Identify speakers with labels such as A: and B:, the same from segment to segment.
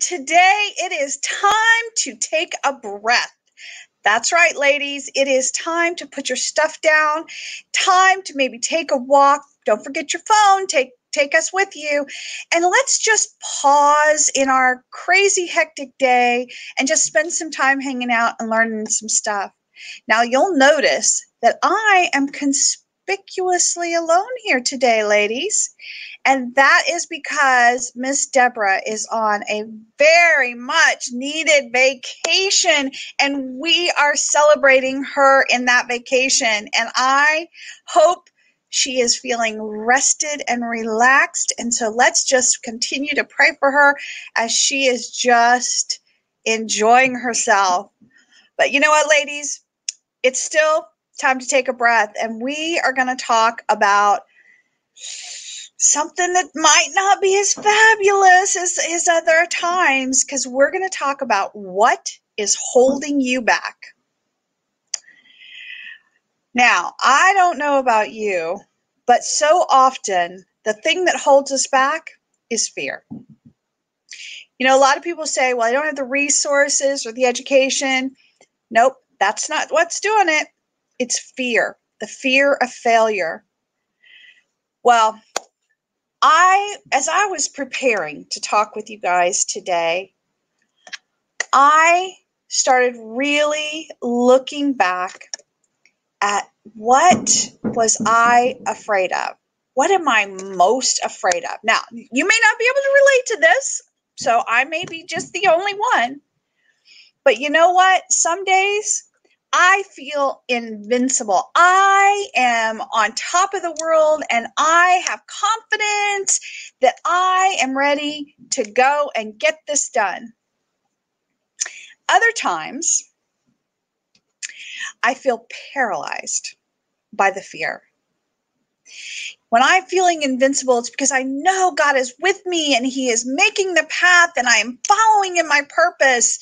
A: Today it is time to take a breath. That's right, ladies. It is time to put your stuff down, time to maybe take a walk. Don't forget your phone. Take take us with you. And let's just pause in our crazy hectic day and just spend some time hanging out and learning some stuff. Now you'll notice that I am conspicuously alone here today, ladies. And that is because Miss Deborah is on a very much needed vacation, and we are celebrating her in that vacation. And I hope she is feeling rested and relaxed. And so let's just continue to pray for her as she is just enjoying herself. But you know what, ladies? It's still time to take a breath, and we are going to talk about something that might not be as fabulous as, as other times because we're going to talk about what is holding you back. Now, I don't know about you, but so often the thing that holds us back is fear. You know, a lot of people say, well, I don't have the resources or the education. Nope, that's not what's doing it. It's fear, the fear of failure. Well, I, as I was preparing to talk with you guys today, I started really looking back at what was I afraid of? What am I most afraid of? Now, you may not be able to relate to this, so I may be just the only one. But you know what? Some days I feel invincible. I am on top of the world and I have confidence that I am ready to go and get this done. Other times, I feel paralyzed by the fear. When I'm feeling invincible, it's because I know God is with me and He is making the path and I am following in my purpose.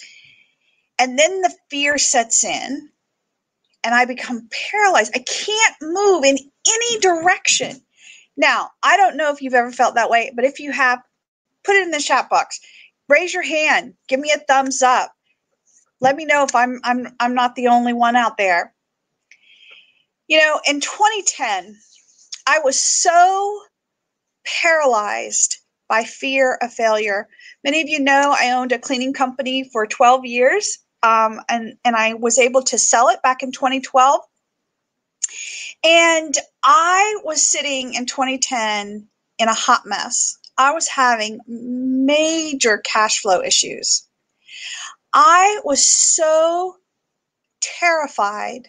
A: And then the fear sets in and I become paralyzed. I can't move in any direction. Now, I don't know if you've ever felt that way, but if you have, put it in the chat box. Raise your hand. Give me a thumbs up. Let me know if I'm I'm I'm not the only one out there. You know, in 2010, I was so paralyzed by fear of failure. Many of you know I owned a cleaning company for 12 years um, and and I was able to sell it back in 2012. And I was sitting in 2010 in a hot mess. I was having major cash flow issues. I was so terrified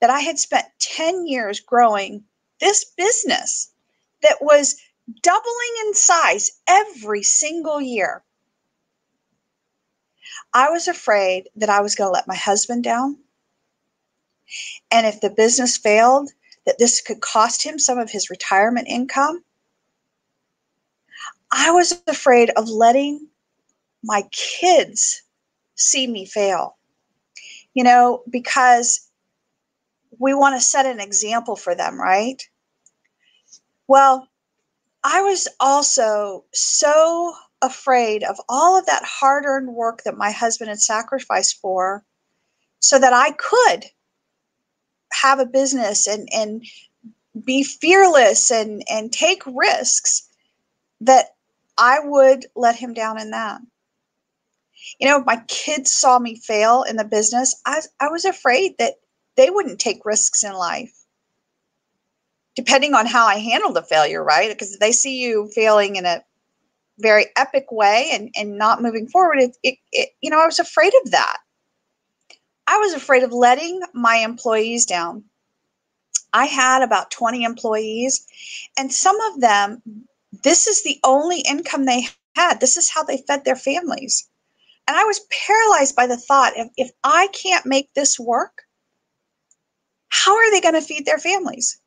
A: that I had spent 10 years growing this business that was doubling in size every single year. I was afraid that I was going to let my husband down. And if the business failed, that this could cost him some of his retirement income. I was afraid of letting my kids see me fail. You know, because we want to set an example for them, right? Well, I was also so afraid of all of that hard earned work that my husband had sacrificed for so that I could have a business and, and be fearless and, and take risks that I would let him down in that. You know, my kids saw me fail in the business. I, I was afraid that they wouldn't take risks in life. Depending on how I handle the failure, right? Because they see you failing in a very epic way and, and not moving forward, it, it, it, you know, I was afraid of that. I was afraid of letting my employees down. I had about 20 employees, and some of them, this is the only income they had. This is how they fed their families. And I was paralyzed by the thought if, if I can't make this work, how are they going to feed their families?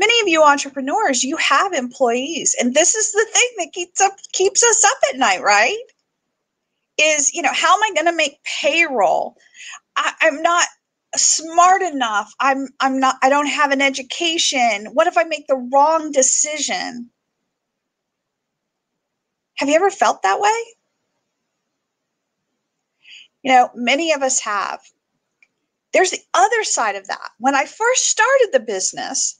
A: Many of you entrepreneurs you have employees and this is the thing that keeps up keeps us up at night right? Is you know how am i going to make payroll? I, i'm not smart enough. I'm i'm not i don't have an education. What if i make the wrong decision? Have you ever felt that way? You know, many of us have. There's the other side of that. When I first started the business,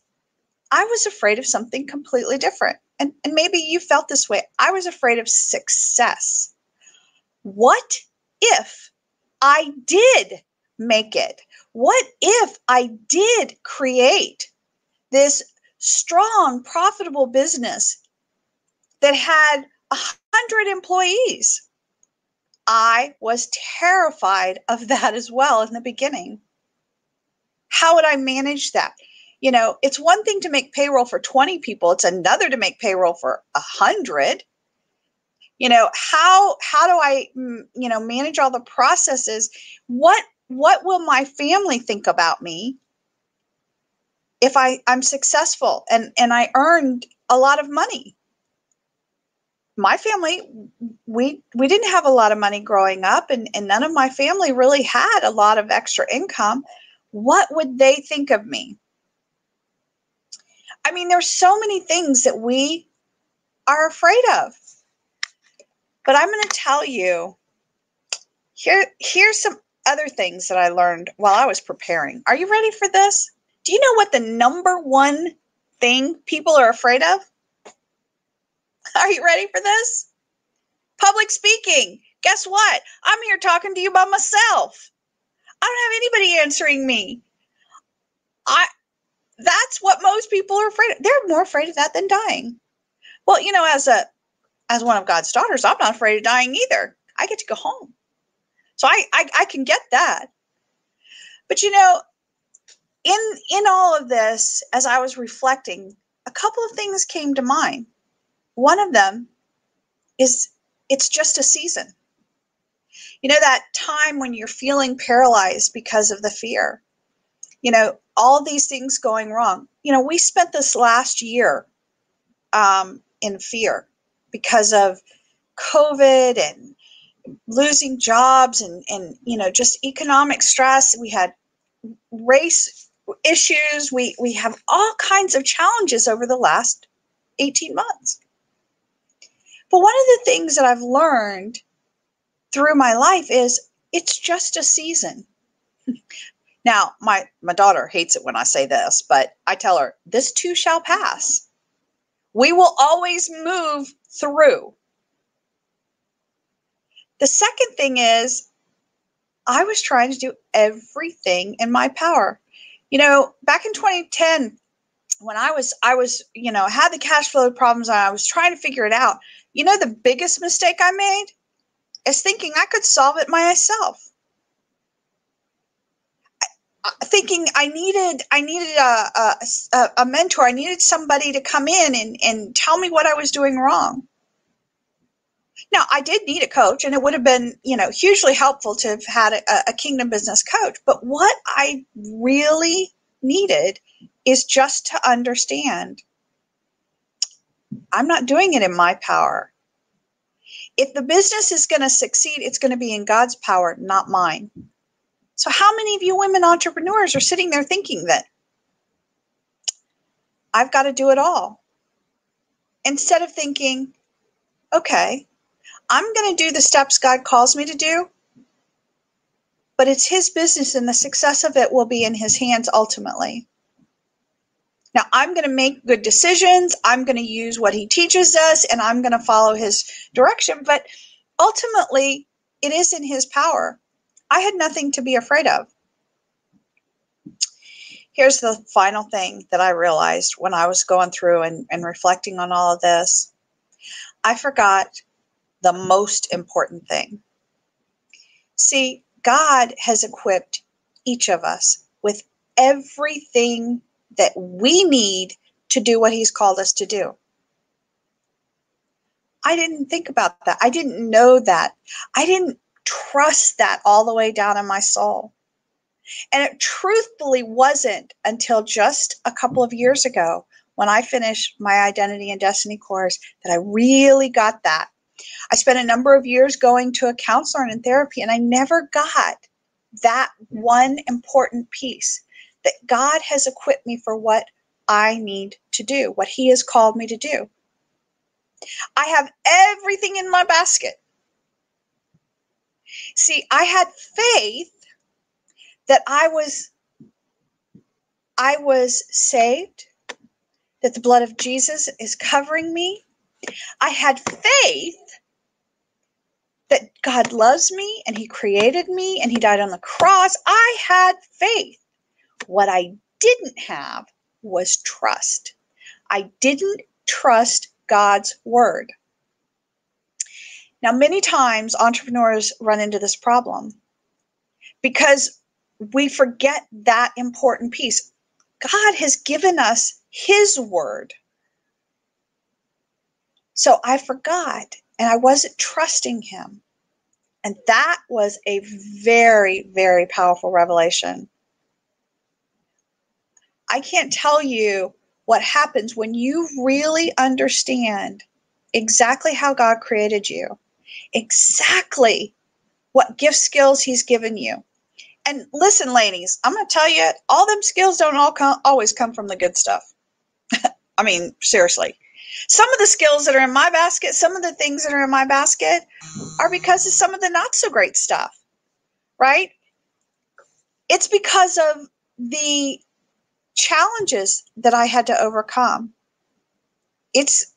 A: I was afraid of something completely different. And, and maybe you felt this way. I was afraid of success. What if I did make it? What if I did create this strong, profitable business that had a hundred employees? I was terrified of that as well in the beginning. How would I manage that? You know, it's one thing to make payroll for 20 people, it's another to make payroll for a 100. You know, how how do I mm, you know, manage all the processes? What what will my family think about me if I I'm successful and and I earned a lot of money? my family we we didn't have a lot of money growing up and, and none of my family really had a lot of extra income what would they think of me i mean there's so many things that we are afraid of but i'm going to tell you here here's some other things that i learned while i was preparing are you ready for this do you know what the number one thing people are afraid of Are you ready for this? Public speaking. Guess what? I'm here talking to you by myself. I don't have anybody answering me. I that's what most people are afraid of. They're more afraid of that than dying. Well, you know, as a as one of God's daughters, I'm not afraid of dying either. I get to go home. So I I, I can get that. But you know, in in all of this, as I was reflecting, a couple of things came to mind. One of them is it's just a season. You know, that time when you're feeling paralyzed because of the fear, you know, all these things going wrong. You know, we spent this last year um, in fear because of COVID and losing jobs and, and, you know, just economic stress. We had race issues. We, we have all kinds of challenges over the last 18 months. But one of the things that I've learned through my life is it's just a season. now, my my daughter hates it when I say this, but I tell her this too shall pass. We will always move through. The second thing is I was trying to do everything in my power. You know, back in 2010 when I was I was, you know, had the cash flow problems and I was trying to figure it out. You know, the biggest mistake I made is thinking I could solve it myself. Uh, thinking I needed, I needed a, a, a mentor. I needed somebody to come in and, and tell me what I was doing wrong. Now, I did need a coach, and it would have been, you know, hugely helpful to have had a, a kingdom business coach. But what I really needed is just to understand I'm not doing it in my power. If the business is going to succeed, it's going to be in God's power, not mine. So, how many of you women entrepreneurs are sitting there thinking that I've got to do it all? Instead of thinking, okay, I'm going to do the steps God calls me to do, but it's His business and the success of it will be in His hands ultimately. Now, I'm going to make good decisions. I'm going to use what he teaches us and I'm going to follow his direction. But ultimately, it is in his power. I had nothing to be afraid of. Here's the final thing that I realized when I was going through and, and reflecting on all of this I forgot the most important thing. See, God has equipped each of us with everything that we need to do what he's called us to do. I didn't think about that. I didn't know that. I didn't trust that all the way down in my soul. And it truthfully wasn't until just a couple of years ago when I finished my identity and destiny course that I really got that. I spent a number of years going to a counselor and in therapy, and I never got that one important piece that God has equipped me for what I need to do, what He has called me to do. I have everything in my basket. See, I had faith that I was I was saved, that the blood of Jesus is covering me. I had faith that God loves me and He created me and He died on the cross. I had faith. What I didn't have was trust. I didn't trust God's word. Now, many times entrepreneurs run into this problem because we forget that important piece. God has given us His word. So I forgot and I wasn't trusting Him. And that was a very, very powerful revelation. I can't tell you what happens when you really understand exactly how God created you, exactly what gift skills He's given you. And listen, ladies, I'm going to tell you, all them skills don't all come, always come from the good stuff. I mean, seriously. Some of the skills that are in my basket, some of the things that are in my basket are because of some of the not so great stuff, right? It's because of the challenges that I had to overcome. It's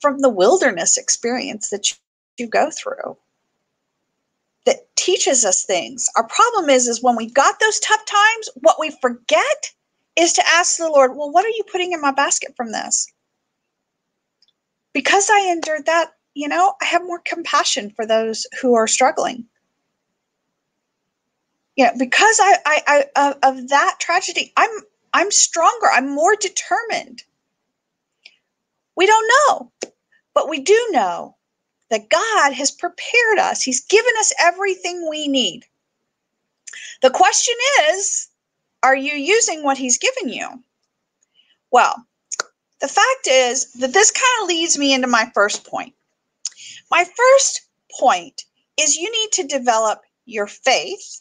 A: from the wilderness experience that you go through that teaches us things. Our problem is is when we got those tough times, what we forget is to ask the Lord, "Well, what are you putting in my basket from this?" Because I endured that, you know, I have more compassion for those who are struggling. Know, because I, I, I of, of that tragedy, I'm I'm stronger. I'm more determined. We don't know, but we do know that God has prepared us. He's given us everything we need. The question is, are you using what He's given you? Well, the fact is that this kind of leads me into my first point. My first point is you need to develop your faith.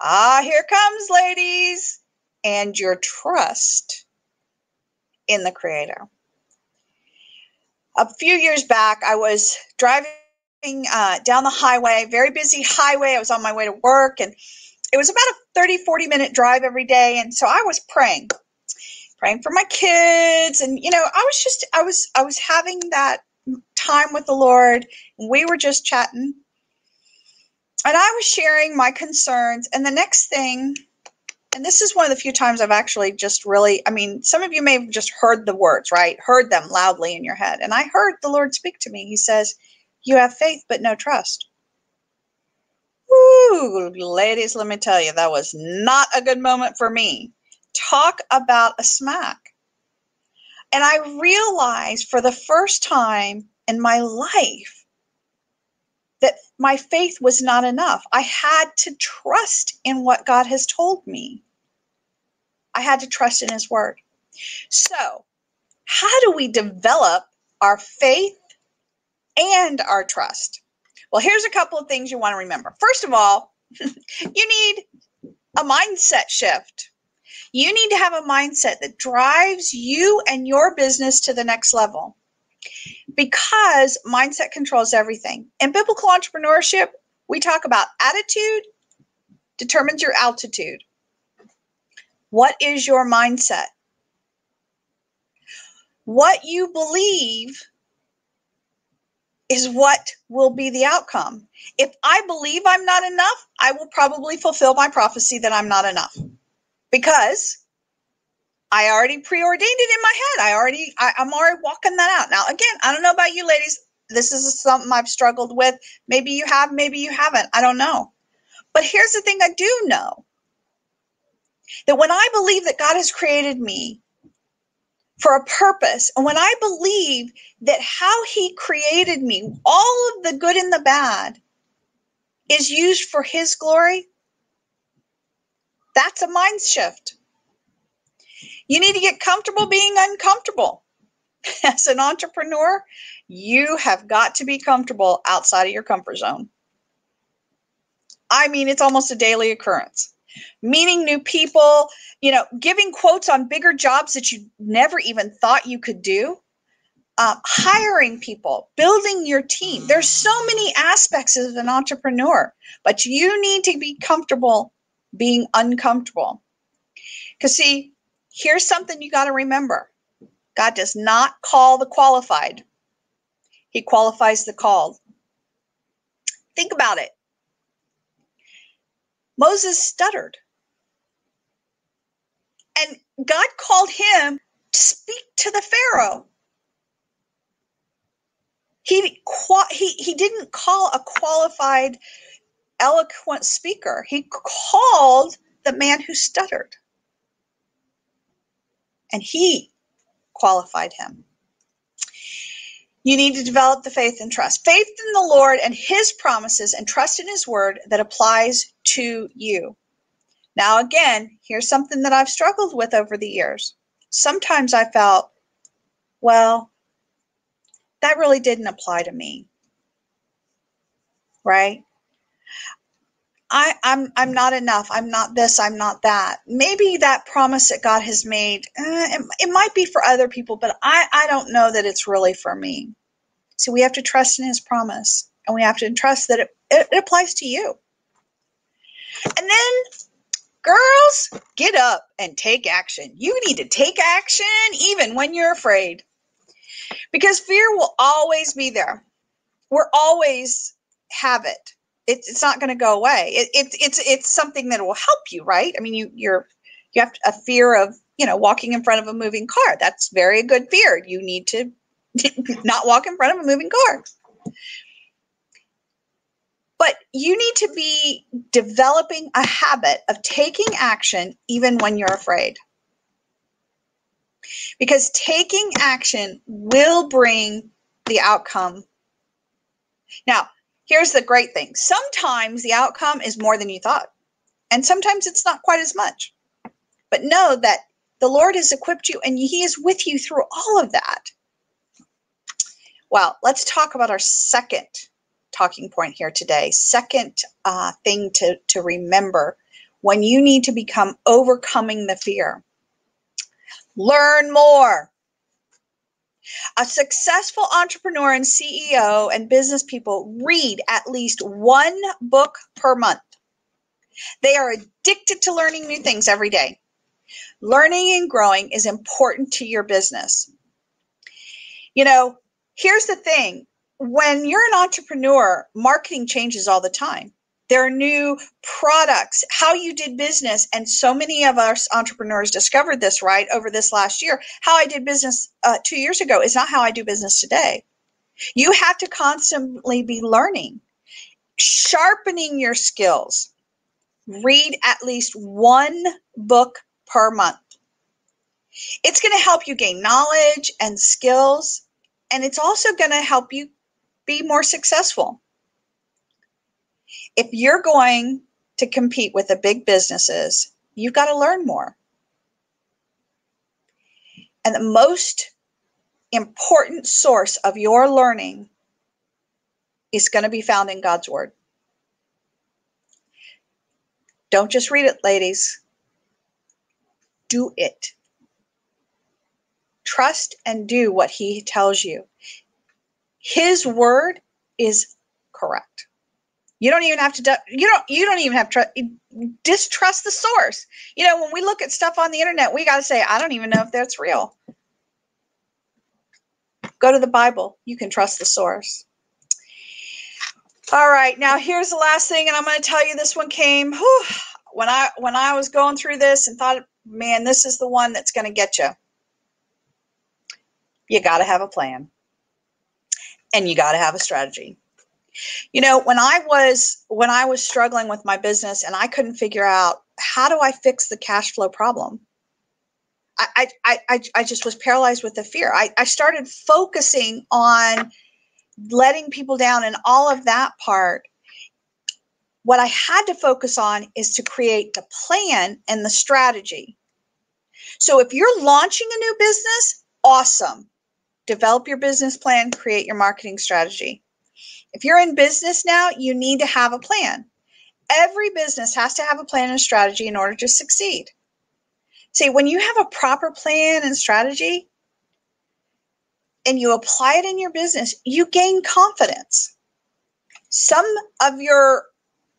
A: Ah, here comes, ladies, and your trust in the Creator a few years back, I was driving uh, down the highway, very busy highway. I was on my way to work, and it was about a 30, 40 minute drive every day. And so I was praying, praying for my kids. And, you know, I was just, I was, I was having that time with the Lord. And we were just chatting. And I was sharing my concerns. And the next thing, and this is one of the few times I've actually just really, I mean, some of you may have just heard the words, right? Heard them loudly in your head. And I heard the Lord speak to me. He says, You have faith, but no trust. Woo, ladies, let me tell you, that was not a good moment for me. Talk about a smack. And I realized for the first time in my life that my faith was not enough. I had to trust in what God has told me. I had to trust in His word. So, how do we develop our faith and our trust? Well, here's a couple of things you want to remember. First of all, you need a mindset shift. You need to have a mindset that drives you and your business to the next level because mindset controls everything. In biblical entrepreneurship, we talk about attitude determines your altitude. What is your mindset? What you believe is what will be the outcome. If I believe I'm not enough, I will probably fulfill my prophecy that I'm not enough because I already preordained it in my head. I already, I, I'm already walking that out. Now, again, I don't know about you ladies. This is something I've struggled with. Maybe you have, maybe you haven't. I don't know. But here's the thing I do know that when I believe that God has created me for a purpose, and when I believe that how He created me, all of the good and the bad, is used for His glory, that's a mind shift. You need to get comfortable being uncomfortable. As an entrepreneur, you have got to be comfortable outside of your comfort zone. I mean, it's almost a daily occurrence. Meeting new people, you know, giving quotes on bigger jobs that you never even thought you could do. uh, hiring people, building your team. There's so many aspects of an entrepreneur, but you need to be comfortable being uncomfortable. Because, see, here's something you got to remember God does not call the qualified, He qualifies the called. Think about it. Moses stuttered. And God called him to speak to the Pharaoh. He, he, he didn't call a qualified, eloquent speaker. He called the man who stuttered. And he qualified him. You need to develop the faith and trust. Faith in the Lord and his promises and trust in his word that applies to you. Now, again, here's something that I've struggled with over the years. Sometimes I felt, well, that really didn't apply to me. Right? I, I'm I'm not enough. I'm not this. I'm not that. Maybe that promise that God has made, eh, it, it might be for other people, but I I don't know that it's really for me. So we have to trust in His promise, and we have to trust that it, it, it applies to you. And then, girls, get up and take action. You need to take action even when you're afraid, because fear will always be there. We're always have it it, it's not going to go away. It, it, it's it's something that will help you, right? I mean, you you're you have a fear of you know walking in front of a moving car. That's very good fear. You need to not walk in front of a moving car. But you need to be developing a habit of taking action even when you're afraid. Because taking action will bring the outcome. Now, Here's the great thing sometimes the outcome is more than you thought, and sometimes it's not quite as much. But know that the Lord has equipped you and He is with you through all of that. Well, let's talk about our second talking point here today. Second uh, thing to, to remember when you need to become overcoming the fear. Learn more. A successful entrepreneur and CEO and business people read at least one book per month. They are addicted to learning new things every day. Learning and growing is important to your business. You know, here's the thing when you're an entrepreneur, marketing changes all the time There are new products, how you did business. And so many of us entrepreneurs discovered this right over this last year. How I did business uh, two years ago is not how I do business today. You have to constantly be learning, sharpening your skills. Read at least one book per month. It's going to help you gain knowledge and skills, and it's also going to help you be more successful if you're going to compete with the big businesses, you've got to learn more. And the most important source of your learning is going to be found in God's Word. Don't just read it, ladies. Do it. Trust and do what He tells you. His Word is correct. You don't even have to. You don't. You don't even have to distrust the source. You know, when we look at stuff on the internet, we got to say, I don't even know if that's real. Go to the Bible. You can trust the source. All right, now here's the last thing, and I'm going to tell you this one came whew, when I when I was going through this and thought, man, this is the one that's going to get you. You got to have a plan, and you got to have a strategy. You know, when I was when I was struggling with my business and I couldn't figure out how do I fix the cash flow problem, I I I, I just was paralyzed with the fear. I, I started focusing on letting people down and all of that part. What I had to focus on is to create the plan and the strategy. So if you're launching a new business, awesome. Develop your business plan, create your marketing strategy. If you're in business now, you need to have a plan. Every business has to have a plan and strategy in order to succeed. See, when you have a proper plan and strategy, and you apply it in your business, you gain confidence. Some of your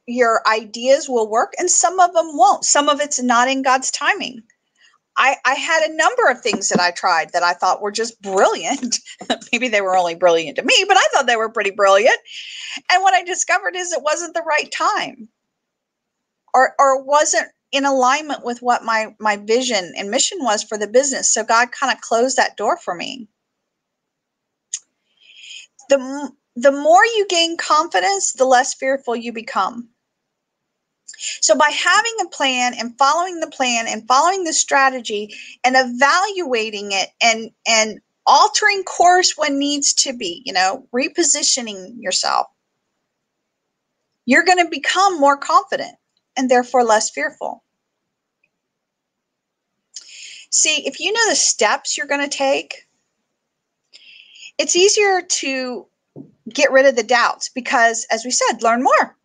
A: your ideas will work and some of them won't. Some of it's not in God's timing. I, I had a number of things that I tried that I thought were just brilliant. Maybe they were only brilliant to me, but I thought they were pretty brilliant. And what I discovered is it wasn't the right time or, or wasn't in alignment with what my, my vision and mission was for the business. So God kind of closed that door for me. The, the more you gain confidence, the less fearful you become. So, by having a plan and following the plan and following the strategy and evaluating it and, and altering course when needs to be, you know, repositioning yourself, you're going to become more confident and therefore less fearful. See, if you know the steps you're going to take, it's easier to get rid of the doubts because, as we said, learn more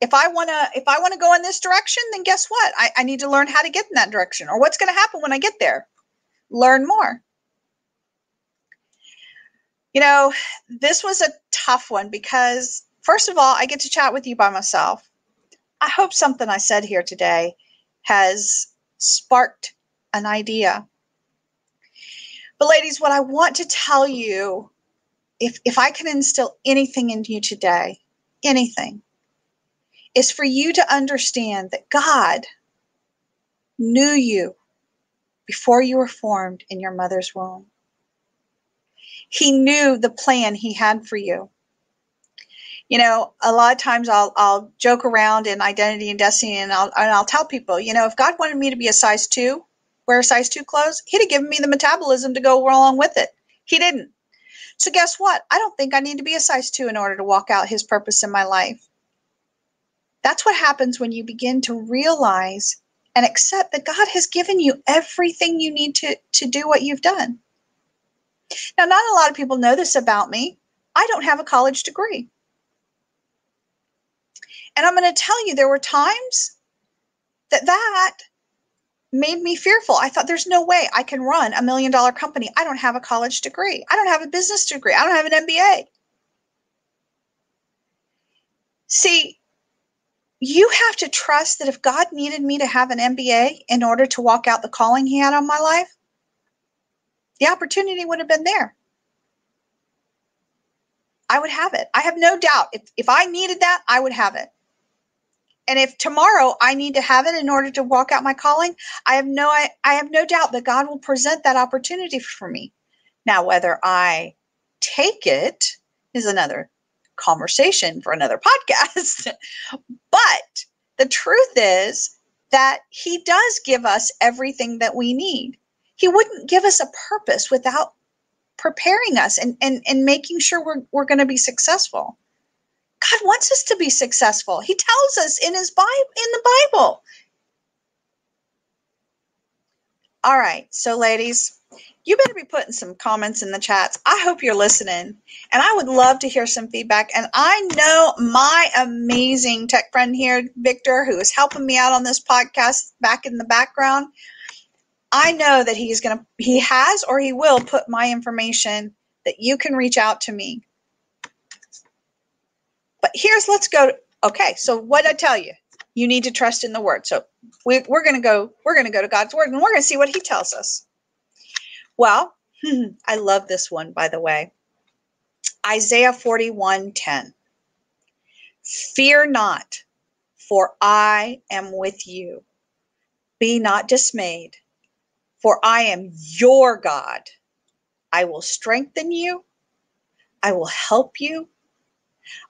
A: if I want to if I want to go in this direction, then guess what? I, I need to learn how to get in that direction or what's going to happen when I get there. Learn more. You know, this was a tough one because first of all, I get to chat with you by myself. I hope something I said here today has sparked an idea. But ladies, what I want to tell you, if if I can instill anything into you today, anything, is for you to understand that God knew you before you were formed in your mother's womb. He knew the plan he had for you. You know, a lot of times I'll I'll joke around in identity and destiny and I'll and I'll tell people, you know, if God wanted me to be a size 2, wear a size 2 clothes, he'd have given me the metabolism to go along with it. He didn't. So guess what? I don't think I need to be a size 2 in order to walk out his purpose in my life. That's what happens when you begin to realize and accept that God has given you everything you need to, to do what you've done. Now, not a lot of people know this about me. I don't have a college degree. And I'm going to tell you, there were times that that made me fearful. I thought there's no way I can run a million dollar company. I don't have a college degree. I don't have a business degree. I don't have an MBA. See, you have to trust that if God needed me to have an MBA in order to walk out the calling He had on my life, the opportunity would have been there. I would have it. I have no doubt. If, if I needed that, I would have it. And if tomorrow I need to have it in order to walk out my calling, I have no I, I have no doubt that God will present that opportunity for me. Now, whether I take it is another conversation for another podcast. but the truth is that He does give us everything that we need. He wouldn't give us a purpose without preparing us and, and, and making sure we're, we're going to be successful. God wants us to be successful. He tells us in his Bible in the Bible. All right, so ladies, you better be putting some comments in the chats. I hope you're listening. And I would love to hear some feedback. And I know my amazing tech friend here, Victor, who is helping me out on this podcast back in the background. I know that he's going to, he has or he will put my information that you can reach out to me. But here's, let's go. okay, so what I tell you, you need to trust in the word. So we, we're going to go, we're going to go to God's word and we're going to see what he tells us. Well, I love this one, by the way. Isaiah 41 10. Fear not, for I am with you. Be not dismayed, for I am your God. I will strengthen you. I will help you.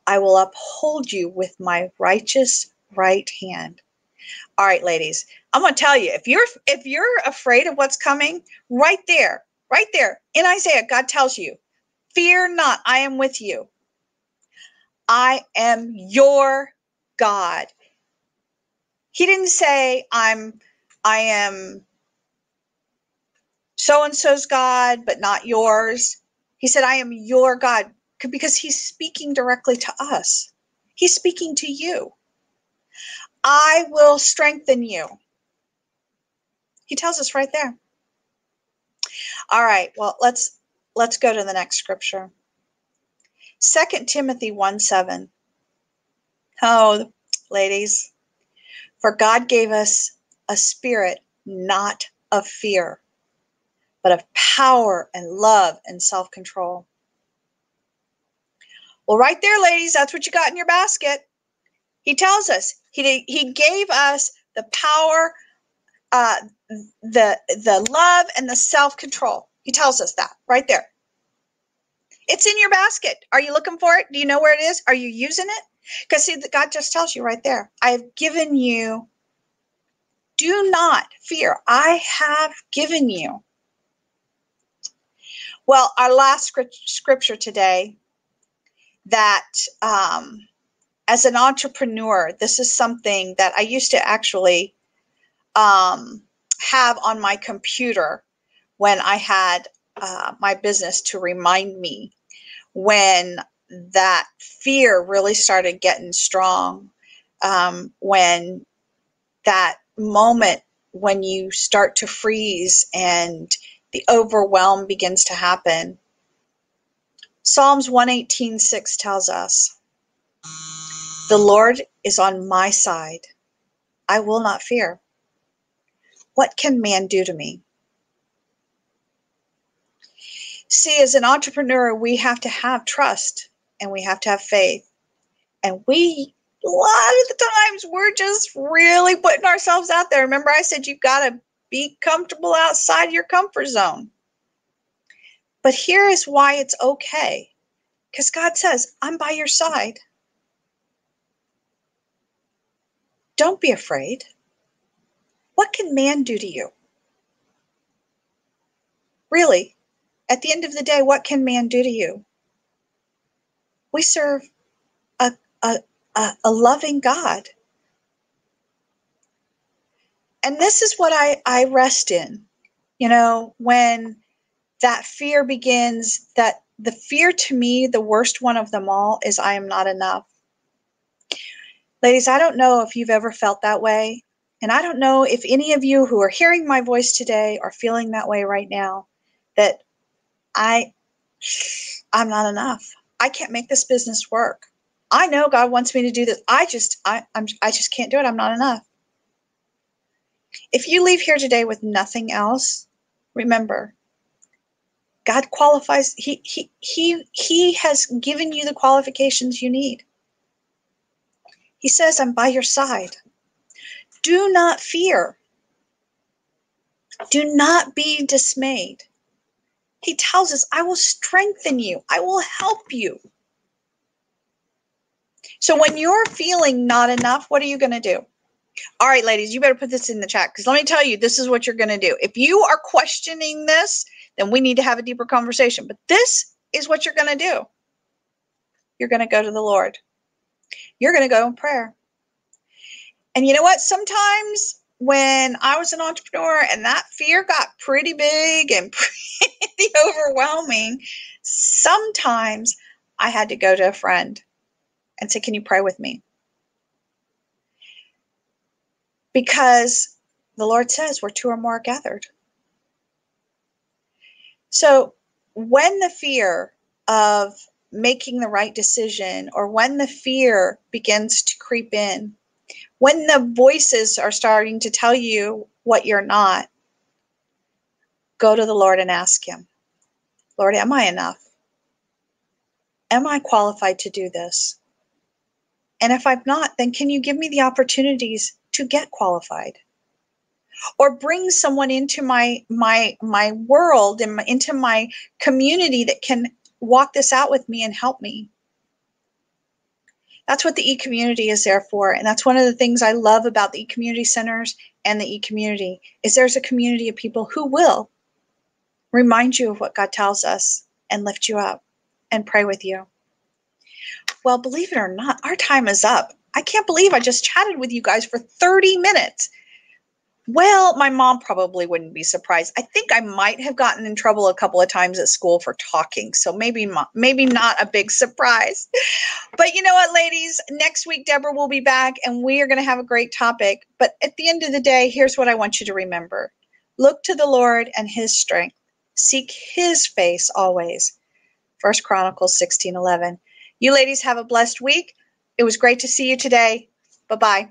A: I will uphold you with my righteous right hand. All right, ladies, I'm going to tell you if you're if you're afraid of what's coming, right there, right there in Isaiah, God tells you, "Fear not, I am with you. I am your God." He didn't say I'm I am so and so's God, but not yours. He said, I am your God because he's speaking directly to us. He's speaking to you. I will strengthen you. He tells us right there. All right, well, let's let's go to the next scripture. Second Timothy 1 7. Oh, ladies, for God gave us a spirit not of fear, but of power and love and self control. Well, right there, ladies, that's what you got in your basket. He tells us he, he gave us the power, uh, the the love, and the self control. He tells us that right there. It's in your basket. Are you looking for it? Do you know where it is? Are you using it? Because see, God just tells you right there. I have given you. Do not fear. I have given you. Well, our last scripture today that um, as an entrepreneur, this is something that I used to actually um, have on my computer when I had uh, my business to remind me when that fear really started getting strong, um, when that moment when you start to freeze and the overwhelm begins to happen. Psalms 118:6 tells us, "The Lord is on my side. I will not fear. What can man do to me?" See, as an entrepreneur, we have to have trust and we have to have faith. And we, a lot of the times, we're just really putting ourselves out there. Remember, I said you've got to be comfortable outside your comfort zone. But here is why it's okay because God says, I'm by your side. Don't be afraid. What can man do to you? Really, at the end of the day, what can man do to you? We serve a, a, a, a loving God. And this is what I, I rest in. You know, when that fear begins, that the fear to me, the worst one of them all, is I am not enough. Ladies, I don't know if you've ever felt that way. And I don't know if any of you who are hearing my voice today are feeling that way right now. That I I'm not enough. I can't make this business work. I know God wants me to do this. I just I I'm I just can't do it. I'm not enough. If you leave here today with nothing else, remember God qualifies he he he he has given you the qualifications you need. He says, I'm by your side. Do not fear. Do not be dismayed. He tells us, I will strengthen you, I will help you. So when you're feeling not enough, what are you going to do? All right, ladies, you better put this in the chat because let me tell you, this is what you're going to do. If you are questioning this, then we need to have a deeper conversation. But this is what you're going to do. You're going to go to the Lord. You're going to go in prayer. And you know what? Sometimes when I was an entrepreneur and that fear got pretty big and pretty overwhelming, sometimes I had to go to a friend and say, Can you pray with me? Because the Lord says we're two or more gathered. So when the fear of making the right decision or when the fear begins to creep in, when the voices are starting to tell you what you're not, go to the Lord and ask Him, Lord, am I enough? Am I qualified to do this? And if I'm not, then can you give me the opportunities to get qualified? Or bring someone into my my my world and into my community that can walk this out with me and help me. That's what the e-community is there for. And that's one of the things I love about the e-community centers and the e-community is there's a community of people who will remind you of what God tells us and lift you up and pray with you. Well, believe it or not, our time is up. I can't believe I just chatted with you guys for 30 minutes. Well, my mom probably wouldn't be surprised. I think I might have gotten in trouble a couple of times at school for talking, so maybe maybe not a big surprise. But you know what, ladies? Next week Deborah will be back and we are going to have a great topic. But at the end of the day, here's what I want you to remember. Look to the Lord and his strength. seek his face always. First Chronicles 16 11. You ladies have a blessed week. It was great to see you today. Bye bye.